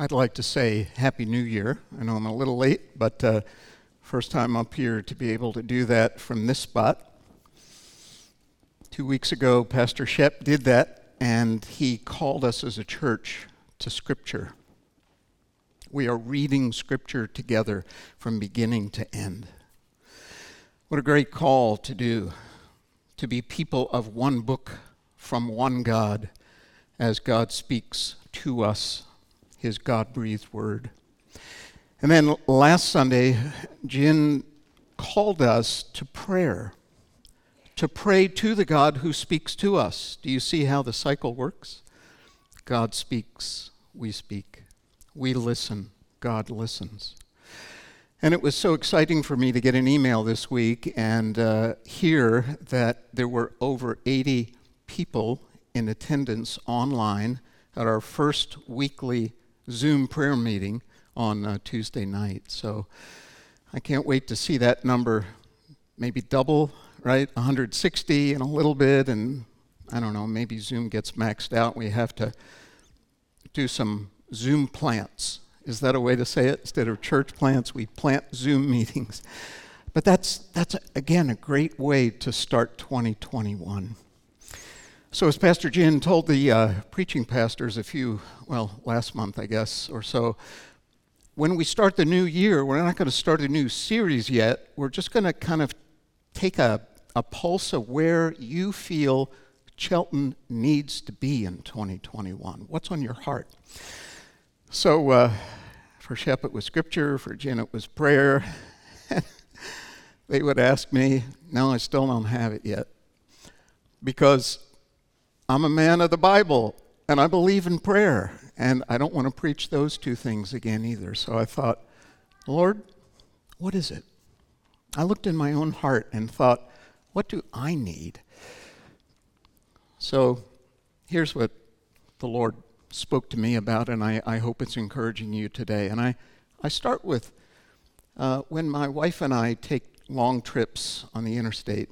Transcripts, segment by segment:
I'd like to say Happy New Year. I know I'm a little late, but uh, first time up here to be able to do that from this spot. Two weeks ago, Pastor Shep did that, and he called us as a church to Scripture. We are reading Scripture together from beginning to end. What a great call to do, to be people of one book from one God as God speaks to us his God breathed word. And then last Sunday, Jin called us to prayer, to pray to the God who speaks to us. Do you see how the cycle works? God speaks, we speak. We listen, God listens. And it was so exciting for me to get an email this week and uh, hear that there were over 80 people in attendance online at our first weekly Zoom prayer meeting on uh, Tuesday night. So I can't wait to see that number maybe double, right? 160 in a little bit, and I don't know, maybe Zoom gets maxed out. We have to do some Zoom plants. Is that a way to say it? Instead of church plants, we plant Zoom meetings. But that's, that's again, a great way to start 2021. So, as Pastor Jin told the uh, preaching pastors a few, well, last month, I guess, or so, when we start the new year, we're not going to start a new series yet. We're just going to kind of take a, a pulse of where you feel Chelten needs to be in 2021. What's on your heart? So, uh, for Shep, it was scripture, for Jin, it was prayer. they would ask me, No, I still don't have it yet. Because I'm a man of the Bible and I believe in prayer. And I don't want to preach those two things again either. So I thought, Lord, what is it? I looked in my own heart and thought, what do I need? So here's what the Lord spoke to me about, and I, I hope it's encouraging you today. And I, I start with uh, when my wife and I take long trips on the interstate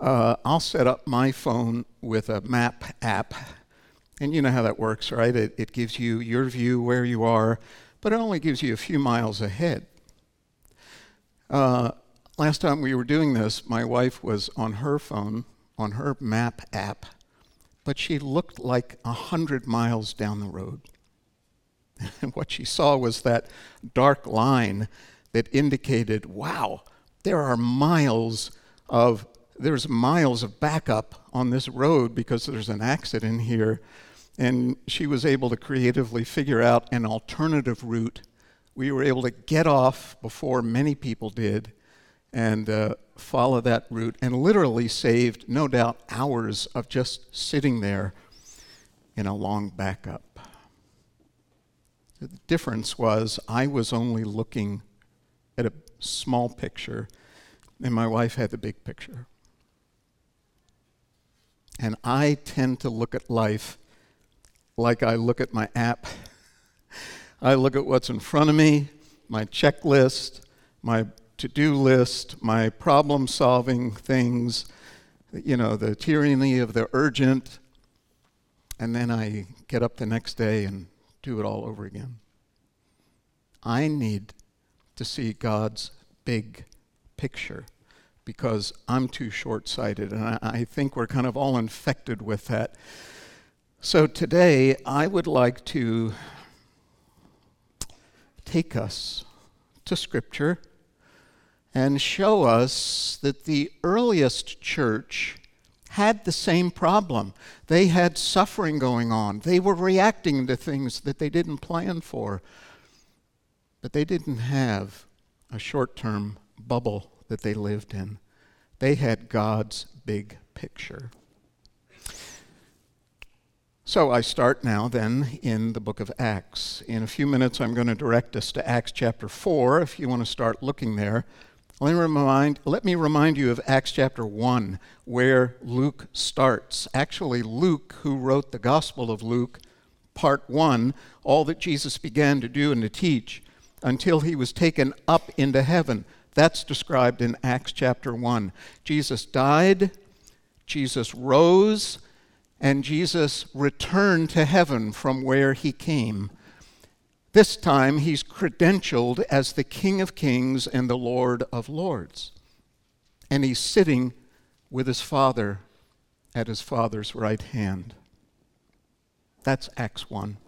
uh, I'll set up my phone with a map app. And you know how that works, right? It, it gives you your view where you are, but it only gives you a few miles ahead. Uh, last time we were doing this, my wife was on her phone, on her map app, but she looked like a hundred miles down the road. And what she saw was that dark line that indicated, wow, there are miles of there's miles of backup on this road because there's an accident here. And she was able to creatively figure out an alternative route. We were able to get off before many people did and uh, follow that route and literally saved, no doubt, hours of just sitting there in a long backup. The difference was I was only looking at a small picture, and my wife had the big picture. And I tend to look at life like I look at my app. I look at what's in front of me, my checklist, my to do list, my problem solving things, you know, the tyranny of the urgent, and then I get up the next day and do it all over again. I need to see God's big picture because I'm too short sighted. And I, I, think we're kind of all infected with that. So today, I would like to take us to Scripture and show us that the earliest church had the same problem. They had suffering going on, they were reacting to things that they didn't plan for. But they didn't have a short term bubble that they lived in. They had God's big picture. So I start now then in the book of Acts. In a few minutes, I'm going to direct us to Acts chapter 4 if you want to start looking there. Let me, remind, let me remind you of Acts chapter 1, where Luke starts. Actually, Luke, who wrote the Gospel of Luke, part 1, all that Jesus began to do and to teach until he was taken up into heaven. That's described in Acts chapter 1. Jesus died, Jesus rose, and Jesus returned to heaven from where he came. This time he's credentialed as the King of Kings and the Lord of Lords. And he's sitting with his Father at his Father's right hand. That's Acts 1.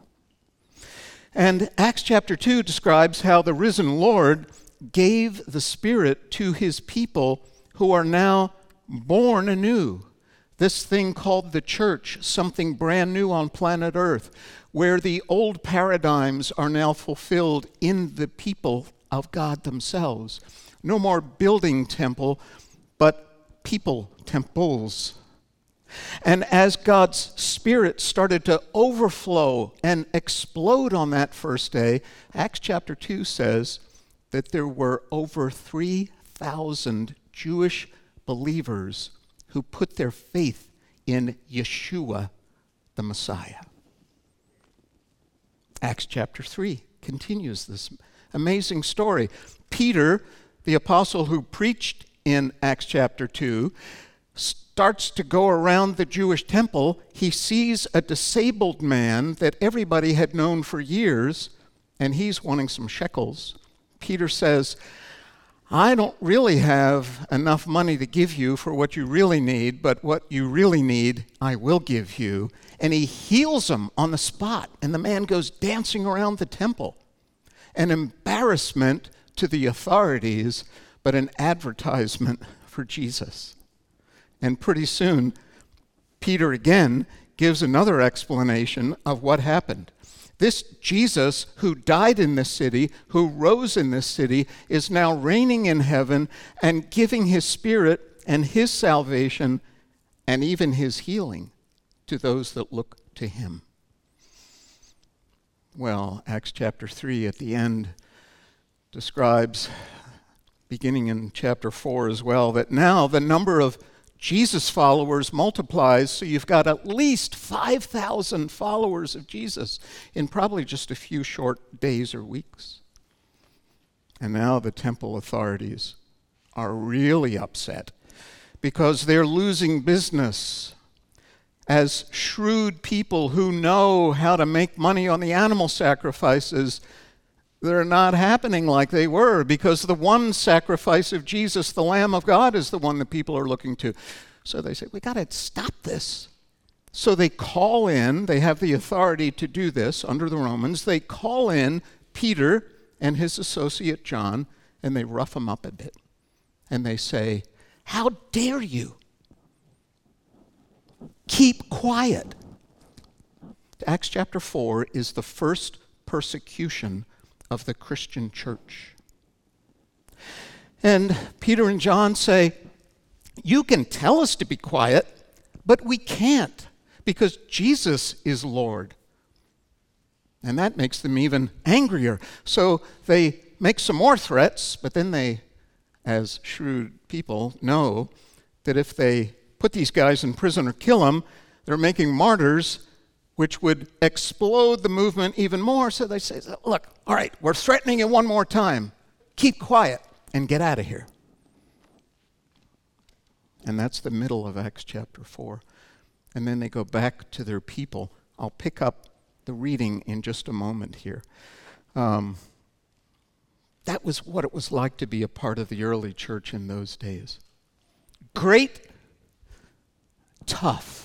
And Acts chapter 2 describes how the risen Lord gave the Spirit to his people who are now born anew. This thing called the church, something brand new on planet Earth, where the old paradigms are now fulfilled in the people of God themselves. No more building temple, but people temples. And as God's Spirit started to overflow and explode on that first day, Acts chapter 2 says that there were over 3,000 Jewish believers who put their faith in Yeshua, the Messiah. Acts chapter 3 continues this amazing story. Peter, the apostle who preached in Acts chapter 2, starts to go around the Jewish temple. He sees a disabled man that everybody had known for years, and he's wanting some shekels. Peter says, I don't really have enough money to give you for what you really need, but what you really need, I will give you. And he heals him on the spot, and the man goes dancing around the temple. An embarrassment to the authorities, but an advertisement for Jesus. And pretty soon, Peter again gives another explanation of what happened. This Jesus who died in this city, who rose in this city, is now reigning in heaven and giving his spirit and his salvation and even his healing to those that look to him. Well, Acts chapter 3 at the end describes, beginning in chapter 4 as well, that now the number of Jesus followers multiplies, so you've got at least 5,000 followers of Jesus in probably just a few short days or weeks. And now the temple authorities are really upset because they're losing business. As shrewd people who know how to make money on the animal sacrifices, they're not happening like they were because the one sacrifice of Jesus, the Lamb of God, is the one that people are looking to. So they say, we got to stop this. So they call in, they have the authority to do this under the Romans. They call in Peter and his associate John, and they rough them up a bit. And they say, How dare you? Keep quiet. Acts chapter 4 is the first persecution of the Christian church. And Peter and John say, You can tell us to be quiet, but we can't because Jesus is Lord. And that makes them even angrier. So they make some more threats, but then they, as shrewd people, know that if they put these guys in prison or kill them, they're making martyrs which would explode the movement even more. So they say, Look, all right, we're threatening you one more time. Keep quiet and get out of here. And that's the middle of Acts chapter 4. And then they go back to their people. I'll pick up the reading in just a moment here. Um, that was what it was like to be a part of the early church in those days. Great, tough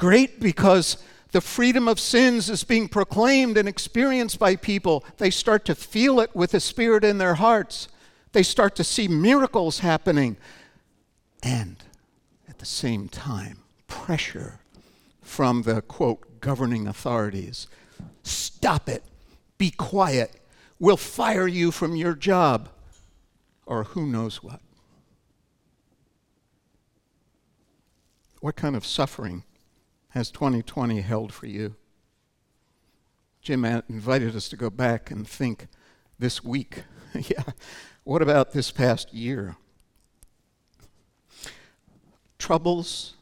Great because the freedom of sins is being proclaimed and experienced by people. They start to feel it with the Spirit in their hearts. They start to see miracles happening. And at the same time, pressure from the quote, governing authorities. Stop it. Be quiet. We'll fire you from your job. Or who knows what. What kind of suffering has 2020 held for you? Jim invited us to go back and think this week. yeah, what about this past year? Troubles.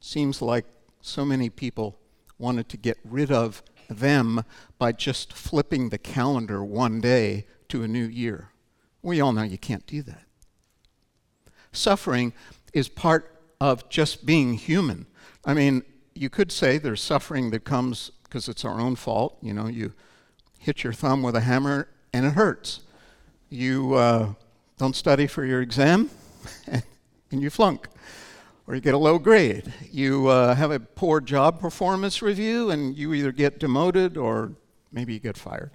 Seems like so many people wanted to get rid of them by just flipping the calendar one day to a new year. We all know you can't do that. Suffering is part of just being human. I mean, you could say there's suffering that comes because it's our own fault. You know, you hit your thumb with a hammer and it hurts. You uh, don't study for your exam and, you flunk, or you get a low grade. You uh, have a poor job performance review and you either get demoted or maybe you get fired.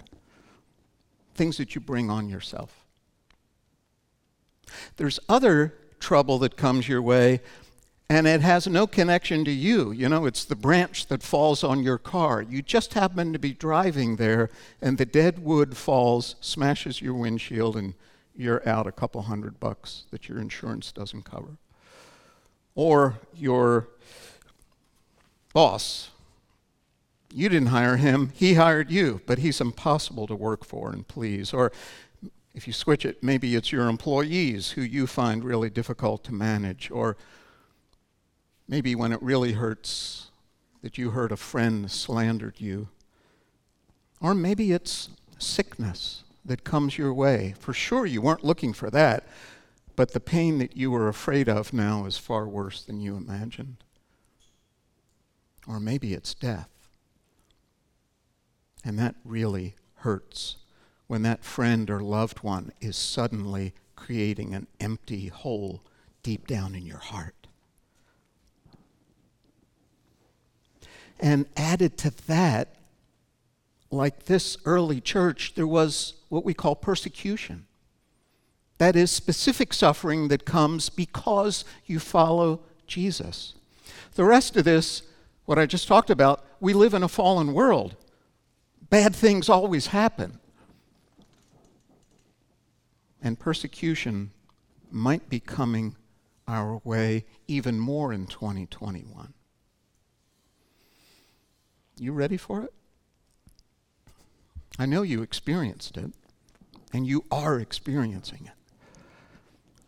Things that you bring on yourself. There's other trouble that comes your way and it has no connection to you. You know, it's the branch that falls on your car. You just happen to be driving there, and the dead wood falls, smashes your windshield, and you're out a couple hundred bucks that your insurance doesn't cover. Or your boss, you didn't hire him, he hired you, but he's impossible to work for and please. Or if you switch it, maybe it's your employees who you find really difficult to manage. Or Maybe when it really hurts that you heard a friend slandered you. Or maybe it's sickness that comes your way. For sure, you weren't looking for that, but the pain that you were afraid of now is far worse than you imagined. Or maybe it's death. And that really hurts when that friend or loved one is suddenly creating an empty hole deep down in your heart. And added to that, like this early church, there was what we call persecution. That is specific suffering that comes because you follow Jesus. The rest of this, what I just talked about, we live in a fallen world. Bad things always happen. And persecution might be coming our way even more in 2021. You ready for it? I know you experienced it, and you are experiencing it.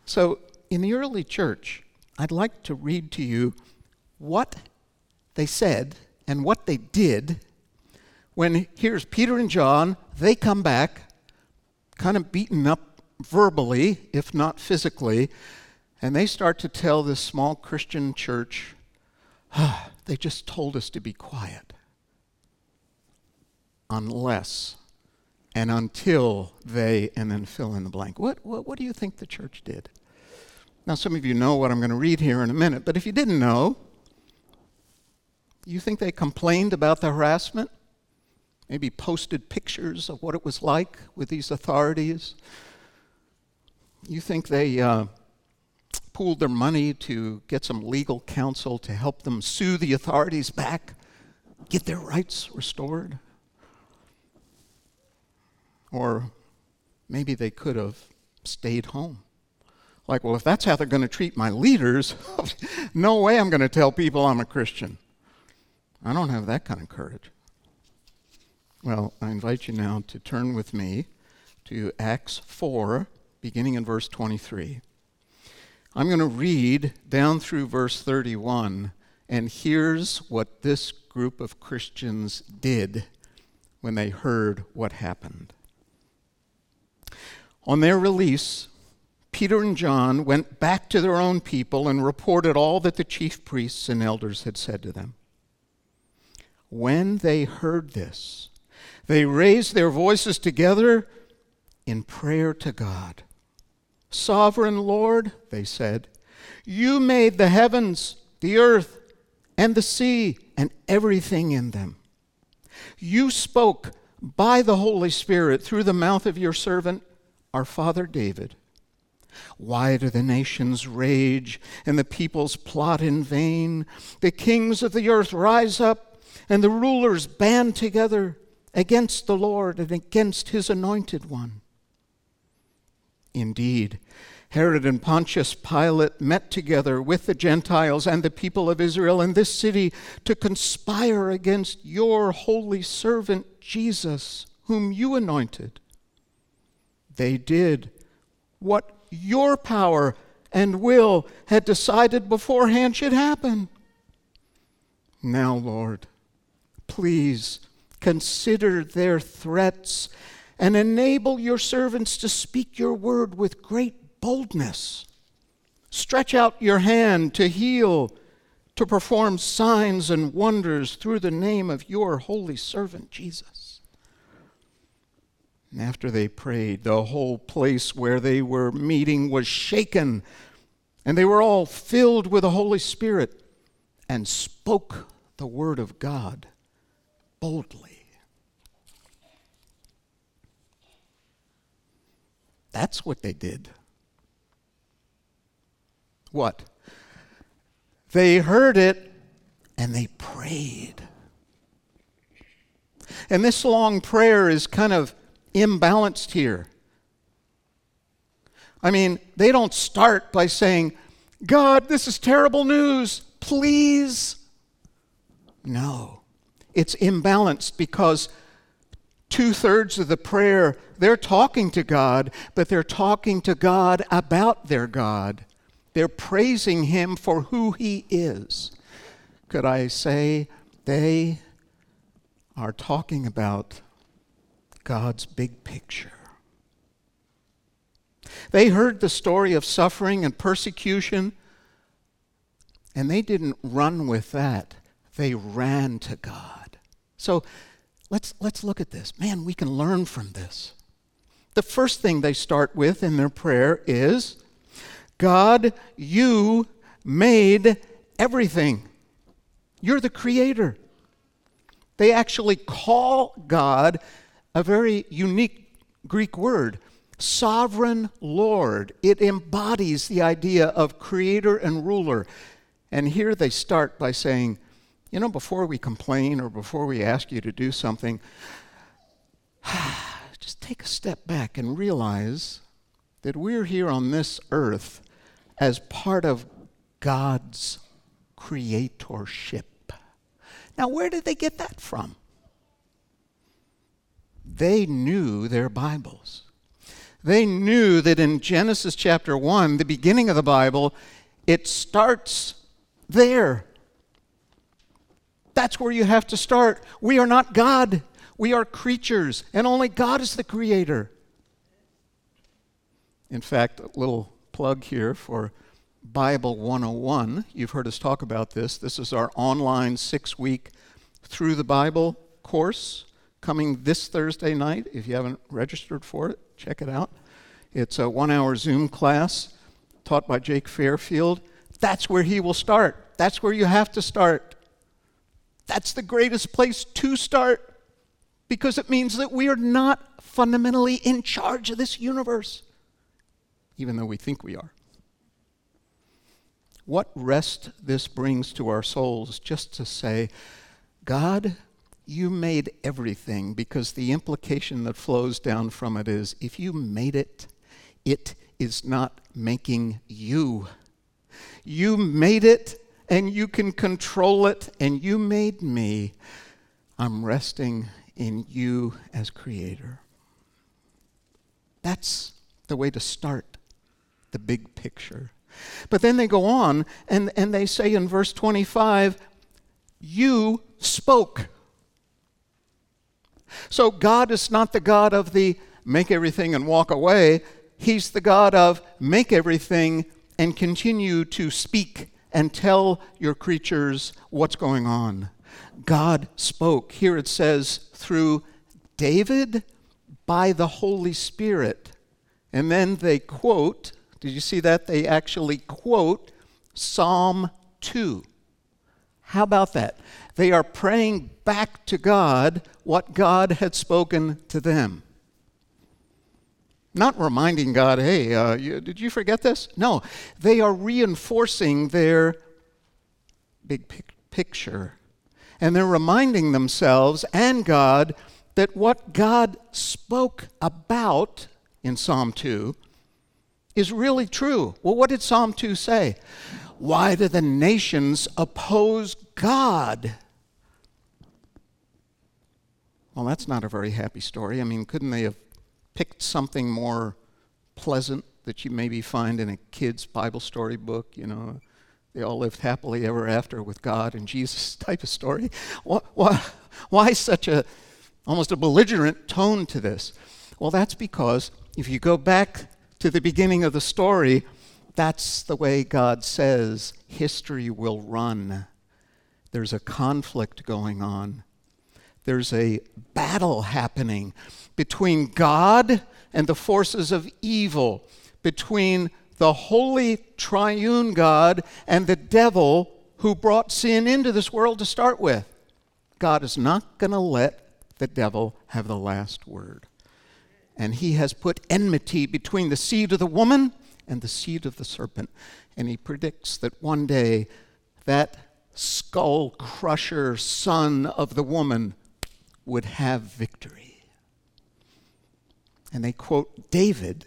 So, in the early church, I'd like to read to you what they said and what they did when here's Peter and John, they come back, kind of beaten up verbally, if not physically, and they start to tell this small Christian church, they just told us to be quiet unless and until they, and then fill in the blank. What, what, what do you think the church did? Now, some of you know what I'm going to read here in a minute, but if you didn't know, you think they complained about the harassment? Maybe posted pictures of what it was like with these authorities? You think they uh, pooled their money to get some legal counsel to help them sue the authorities back, get their rights restored? Or maybe they could have stayed home. Like, well, if that's how they're going to treat my leaders, no way I'm going to tell people I'm a Christian. I don't have that kind of courage. Well, I invite you now to turn with me to Acts 4, beginning in verse 23. I'm going to read down through verse 31, and here's what this group of Christians did when they heard what happened. On their release, Peter and John went back to their own people and reported all that the chief priests and elders had said to them. When they heard this, they raised their voices together in prayer to God. Sovereign Lord, they said, you made the heavens, the earth, and the sea, and everything in them. You spoke by the Holy Spirit through the mouth of your servant our father David. Why do the nations rage and the peoples plot in vain? The kings of the earth rise up and the rulers band together against the Lord and against his anointed one. Indeed, Herod and Pontius Pilate met together with the Gentiles and the people of Israel in this city to conspire against your holy servant Jesus, whom you anointed. They did what your power and will had decided beforehand should happen. Now, Lord, please consider their threats and enable your servants to speak your word with great boldness. Stretch out your hand to heal, to perform signs and wonders through the name of your holy servant Jesus. After they prayed, the whole place where they were meeting was shaken, and they were all filled with the Holy Spirit and spoke the word of God boldly. That's what they did. What? They heard it and they prayed. And this long prayer is kind of imbalanced here. I mean, they don't start by saying, God, this is terrible news, please. No, it's imbalanced because two thirds of the prayer, they're talking to God, but they're talking to God about their God. They're praising Him for who He is. Could I say they are talking about God's big picture? They heard the story of suffering and persecution, and they didn't run with that. They ran to God. So let's, let's look at this. Man, we can learn from this. The first thing they start with in their prayer is God, you made everything. You're the creator. They actually call God a very unique Greek word, sovereign Lord. It embodies the idea of creator and ruler. And here they start by saying, you know, before we complain or before we ask you to do something, just take a step back and realize that we're here on this earth as part of God's creatorship. Now, where did they get that from? They knew their Bibles. They knew that in Genesis chapter 1, the beginning of the Bible, it starts there. That's where you have to start. We are not God, we are creatures, and only God is the creator. In fact, a little plug here for Bible 101. You've heard us talk about this. This is our online six week Through the Bible course coming this Thursday night. If you haven't registered for it, check it out. It's a one hour Zoom class taught by Jake Fairfield. That's where he will start. That's where you have to start. That's the greatest place to start because it means that we are not fundamentally in charge of this universe even though we think we are. What rest this brings to our souls just to say, God, you made everything, because the implication that flows down from it is if you made it, it is not making you. You made it, and you can control it, and you made me. I'm resting in you as creator. That's the way to start the big picture. But then they go on and, and they say in verse 25, You spoke. So God is not the God of the make everything and walk away. He's the God of make everything and continue to speak and tell your creatures what's going on. God spoke. Here it says, through David by the Holy Spirit. And then they quote did you see that? They actually quote Psalm 2. How about that? They are praying back to God what God had spoken to them. Not reminding God, hey, uh, you, did you forget this? No, they are reinforcing their big pic- picture. And they're reminding themselves and God that what God spoke about in Psalm 2 is really true. Well, what did Psalm 2 say? Why do the nations oppose God? Well, that's not a very happy story. I mean, couldn't they have picked something more pleasant that you maybe find in a kid's Bible story book? You know, they all lived happily ever after with God and Jesus type of story. Why, why, why such a almost a belligerent tone to this? Well, that's because if you go back to the beginning of the story, That's the way God says history will run. There's a conflict going on. There's a battle happening between God and the forces of evil, between the holy triune God and the devil who brought sin into this world to start with. God is not going to let the devil have the last word. And he has put enmity between the seed of the woman and the seed of the serpent. And he predicts that one day that skull crusher son of the woman would have victory. And they quote David,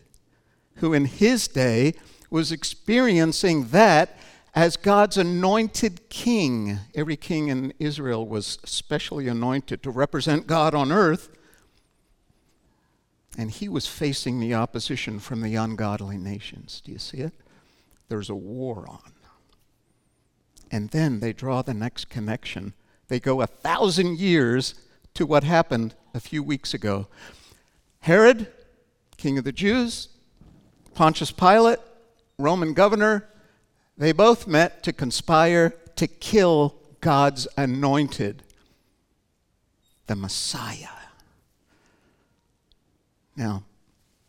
who in his day was experiencing that as God's anointed king. Every king in Israel was specially anointed to represent God on earth. And he was facing the opposition from the ungodly nations. Do you see it? There's a war on. And then they draw the next connection. They go a thousand years to what happened a few weeks ago. Herod, king of the Jews, Pontius Pilate, Roman governor, they both met to conspire to kill God's anointed, the Messiah. Now,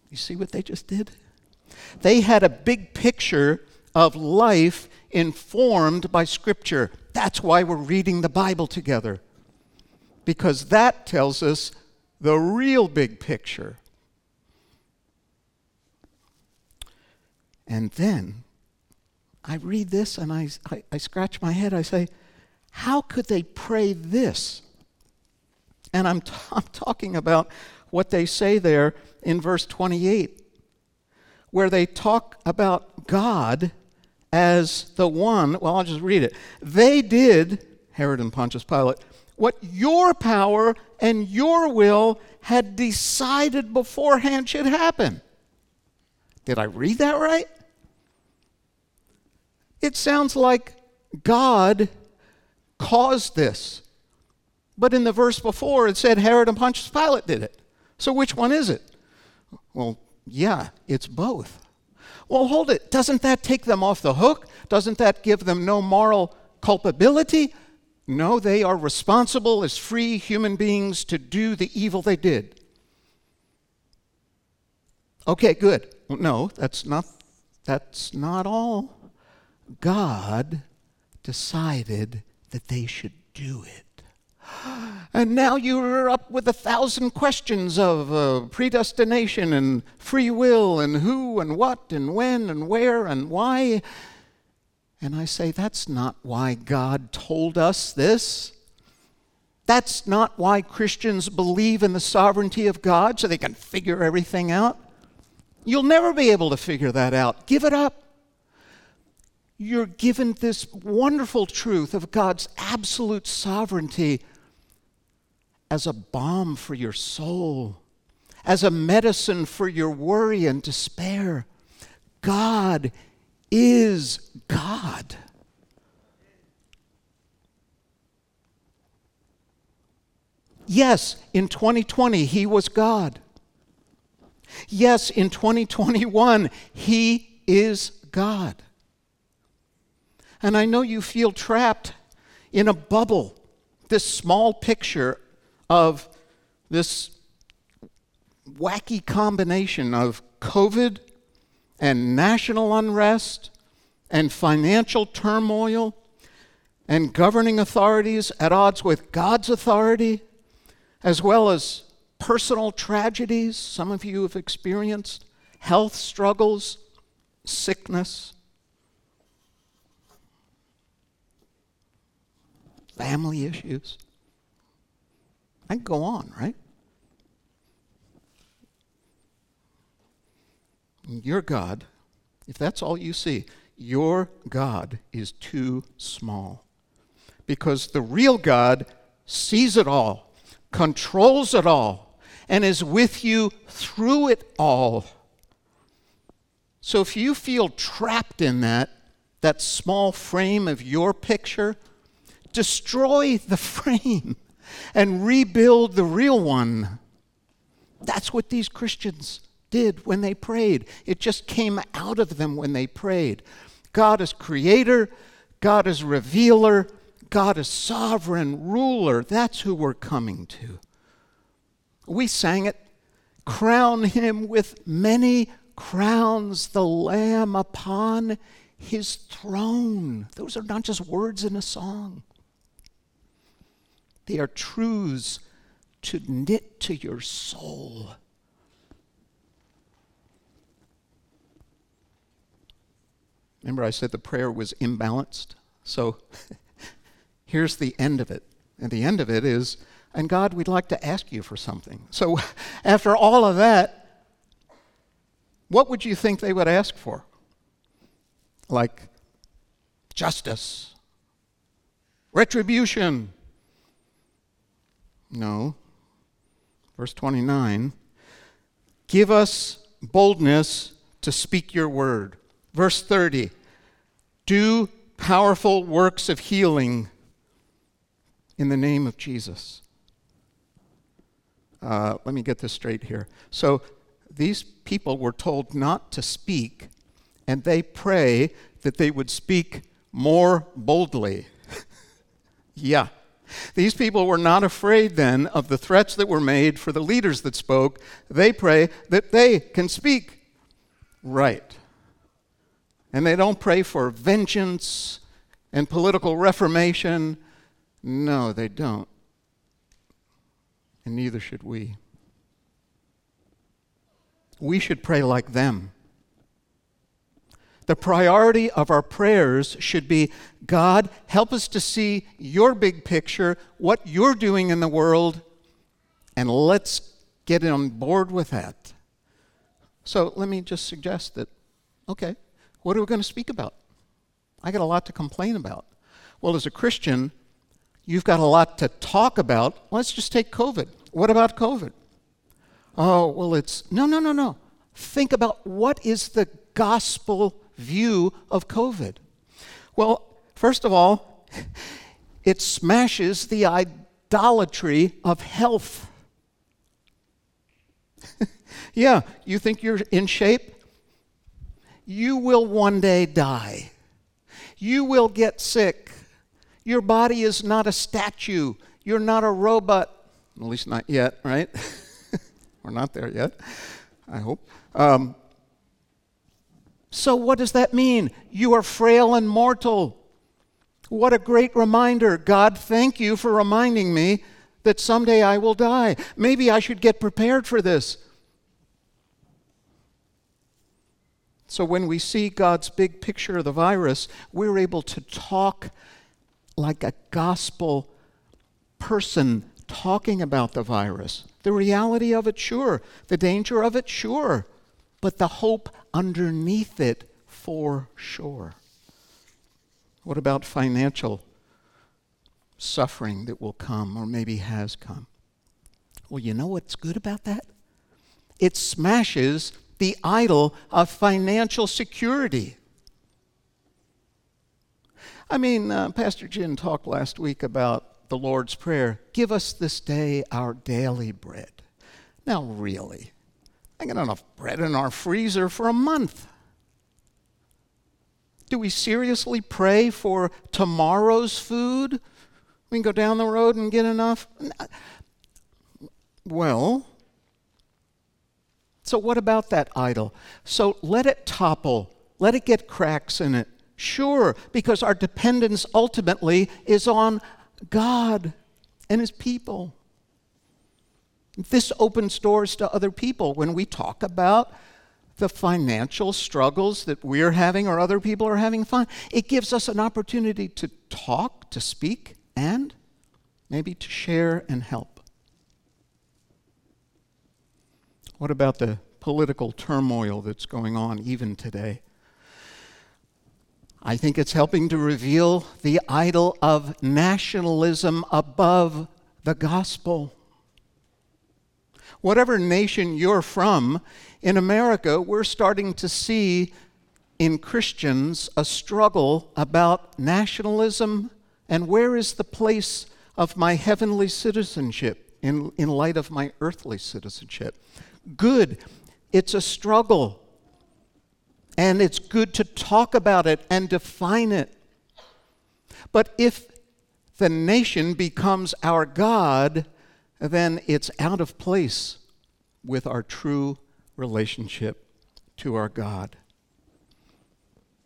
you see what they just did? They had a big picture of life informed by Scripture. That's why we're reading the Bible together, because that tells us the real big picture. And then I read this and I, I, I, scratch my head. I say, how could they pray this? And I'm, t- I'm talking about what they say there in verse 28, where they talk about God as the one. Well, I'll just read it. They did, Herod and Pontius Pilate, what your power and your will had decided beforehand should happen. Did I read that right? It sounds like God caused this. But in the verse before, it said Herod and Pontius Pilate did it. So which one is it? Well, yeah, it's both. Well, hold it. Doesn't that take them off the hook? Doesn't that give them no moral culpability? No, they are responsible as free human beings to do the evil they did. Okay, good. No, that's not that's not all. God decided that they should do it. And now you're up with a thousand questions of uh, predestination and free will and who and what and when and where and why. And I say, that's not why God told us this. That's not why Christians believe in the sovereignty of God so they can figure everything out. You'll never be able to figure that out. Give it up you're given this wonderful truth of God's absolute sovereignty as a balm for your soul, as a medicine for your worry and despair. God is God. Yes, in 2020, He was God. Yes, in 2021, He is God. And I know you feel trapped in a bubble, this small picture of this wacky combination of COVID and national unrest and financial turmoil and governing authorities at odds with God's authority, as well as personal tragedies some of you have experienced, health struggles, sickness. family issues. I can go on, right? Your God, if that's all you see, your God is too small. Because the real God sees it all, controls it all, and is with you through it all. So if you feel trapped in that, that small frame of your picture, destroy the frame and rebuild the real one. That's what these Christians did when they prayed. It just came out of them when they prayed. God is creator, God is revealer, God is sovereign ruler. That's who we're coming to. We sang it Crown him with many crowns, the Lamb upon his throne. Those are not just words in a song, they are truths to knit to your soul. Remember, I said the prayer was imbalanced? So here's the end of it. And the end of it is, and God, we'd like to ask you for something. So after all of that, what would you think they would ask for? Like justice, retribution. No. Verse 29 Give us boldness to speak your word. Verse 30 Do powerful works of healing in the name of Jesus. Uh, let me get this straight here. So these people were told not to speak, and they pray that they would speak more boldly. yeah. These people were not afraid then of the threats that were made for the leaders that spoke. They pray that they can speak right. And they don't pray for vengeance and political reformation. No, they don't. And neither should we. We should pray like them. The priority of our prayers should be God, help us to see your big picture, what you're doing in the world, and let's get on board with that. So let me just suggest that, okay, what are we going to speak about? I got a lot to complain about. Well, as a Christian, you've got a lot to talk about. Let's just take COVID. What about COVID? Oh, well, it's no, no, no, no. Think about what is the gospel view of COVID? Well, first of all, it smashes the idolatry of health. yeah, you think you're in shape? You will one day die. You will get sick. Your body is not a statue. You're not a robot. At least not yet, right? We're not there yet, I hope. Um, so, what does that mean? You are frail and mortal. What a great reminder. God, thank you for reminding me that someday I will die. Maybe I should get prepared for this. So, when we see God's big picture of the virus, we're able to talk like a gospel person talking about the virus. The reality of it, sure. The danger of it, sure but the hope underneath it for sure. What about financial suffering that will come or maybe has come? Well, you know what's good about that? It smashes the idol of financial security. I mean, uh, Pastor Jin talked last week about the Lord's Prayer give us this day our daily bread. Now, really, I got enough bread in our freezer for a month. Do we seriously pray for tomorrow's food? We can go down the road and get enough? Well, so what about that idol? So let it topple, let it get cracks in it. Sure, because our dependence ultimately is on God and His people. This opens doors to other people when we talk about the financial struggles that we're having or other people are having fun. It gives us an opportunity to talk, to speak, and maybe to share and help. What about the political turmoil that's going on even today? I think it's helping to reveal the idol of nationalism above the gospel whatever nation you're from, in America, we're starting to see in Christians a struggle about nationalism and where is the place of my heavenly citizenship in, in light of my earthly citizenship. Good. It's a struggle. And it's good to talk about it and define it. But if the nation becomes our God, then it's out of place with our true relationship to our God.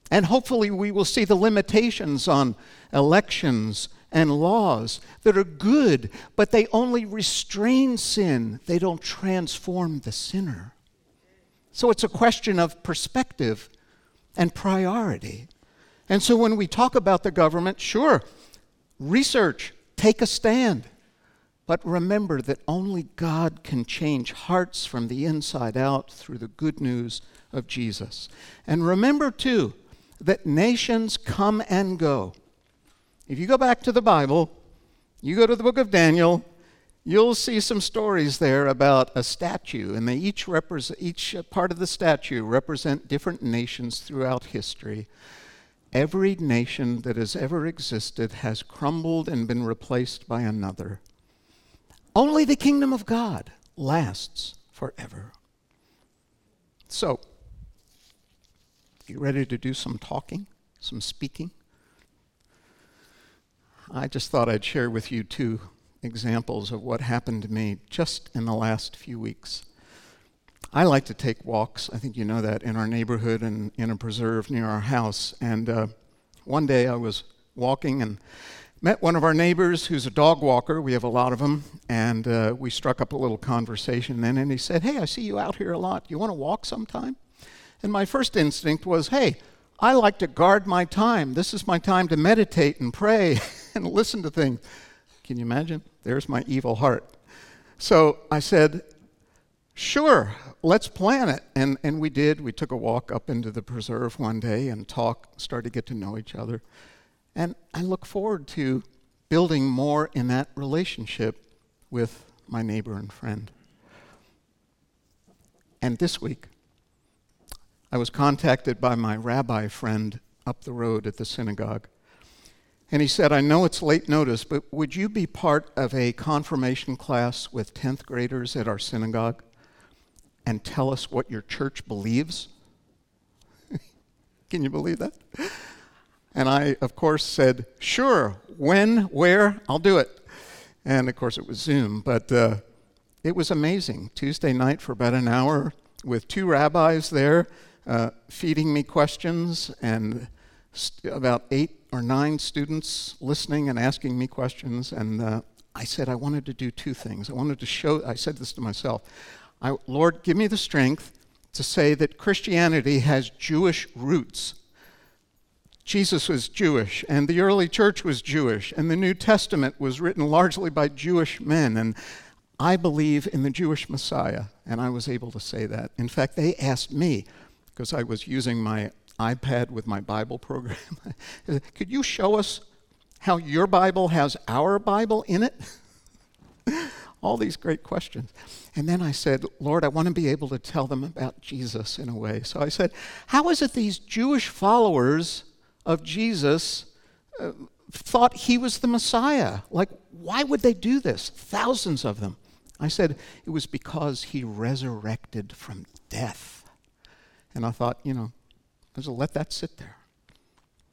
And hopefully, we will see the limitations on elections and laws that are good, but they only restrain sin, they don't transform the sinner. So it's a question of perspective and priority. And so when we talk about the government, sure, research, take a stand. But remember that only God can change hearts from the inside out through the good news of Jesus. And remember, too, that nations come and go. If you go back to the Bible, you go to the book of Daniel, you'll see some stories there about a statue, and they each represent each part of the statue represent different nations throughout history. Every nation that has ever existed has crumbled and been replaced by another. Only the kingdom of God lasts forever. So, you ready to do some talking, some speaking? I just thought I'd share with you two examples of what happened to me just in the last few weeks. I like to take walks, I think you know that, in our neighborhood and in a preserve near our house. And uh, one day I was walking and met one of our neighbors who's a dog walker. We have a lot of them. And uh, we struck up a little conversation then. And he said, Hey, I see you out here a lot. You want to walk sometime? And my first instinct was, Hey, I like to guard my time. This is my time to meditate and pray and listen to things. Can you imagine? There's my evil heart. So I said, Sure, let's plan it. And, and we did. We took a walk up into the preserve one day and talked, started to get to know each other. And I look forward to building more in that relationship with my neighbor and friend. And this week, I was contacted by my rabbi friend up the road at the synagogue. And he said, I know it's late notice, but would you be part of a confirmation class with 10th graders at our synagogue and tell us what your church believes? Can you believe that? And I, of course, said, Sure, when, where, I'll do it. And of course, it was Zoom, but uh, it was amazing. Tuesday night for about an hour with two rabbis there uh, feeding me questions and st- about eight or nine students listening and asking me questions. And uh, I said I wanted to do two things. I wanted to show, I said this to myself I, Lord, give me the strength to say that Christianity has Jewish roots. Jesus was Jewish, and the early church was Jewish, and the New Testament was written largely by Jewish men. And I believe in the Jewish Messiah, and I was able to say that. In fact, they asked me, because I was using my iPad with my Bible program. Could you show us how your Bible has our Bible in it? All these great questions. And then I said, Lord, I want to be able to tell them about Jesus in a way. So I said, How is it these Jewish followers of Jesus uh, thought he was the Messiah? Like, why would they do this? Thousands of them. I said, It was because he resurrected from death. And I thought, you know, to let that sit there.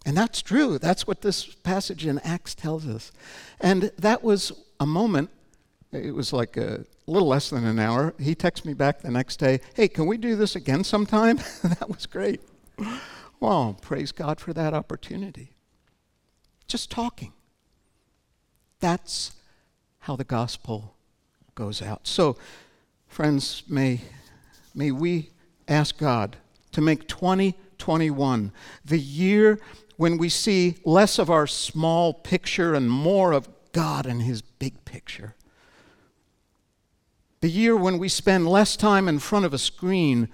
And that's true. That's what this passage in Acts tells us. And that was a moment, it was like a little less than an hour. He texted me back the next day, hey, can we do this again sometime? that was great. Praise God for that opportunity. Just talking. That's how the gospel goes out. So, friends, may, may we ask God to make 2021, the year when we see less of our small picture and more of God and His big picture. The year when we spend less time in front of a screen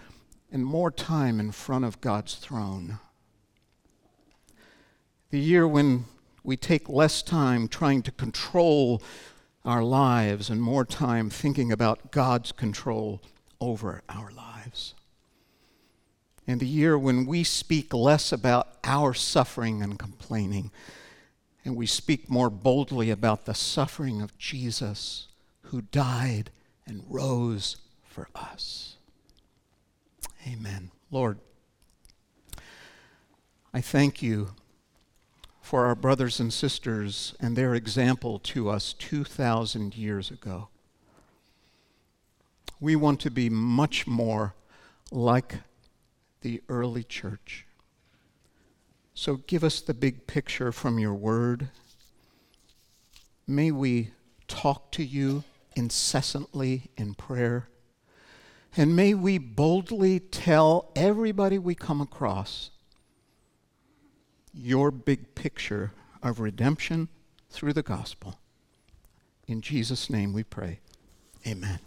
and more time in front of God's throne. The year when we take less time trying to control our lives and more time thinking about God's control over our lives and the year when we speak less about our suffering and complaining, and we speak more boldly about the suffering of Jesus who died and rose for us. Amen. Lord, I thank you for our brothers and sisters and their example to us 2,000 years ago. We want to be much more like the early church. So give us the big picture from your word. May we talk to you incessantly in prayer. And may we boldly tell everybody we come across your big picture of redemption through the gospel. In Jesus' name we pray. Amen.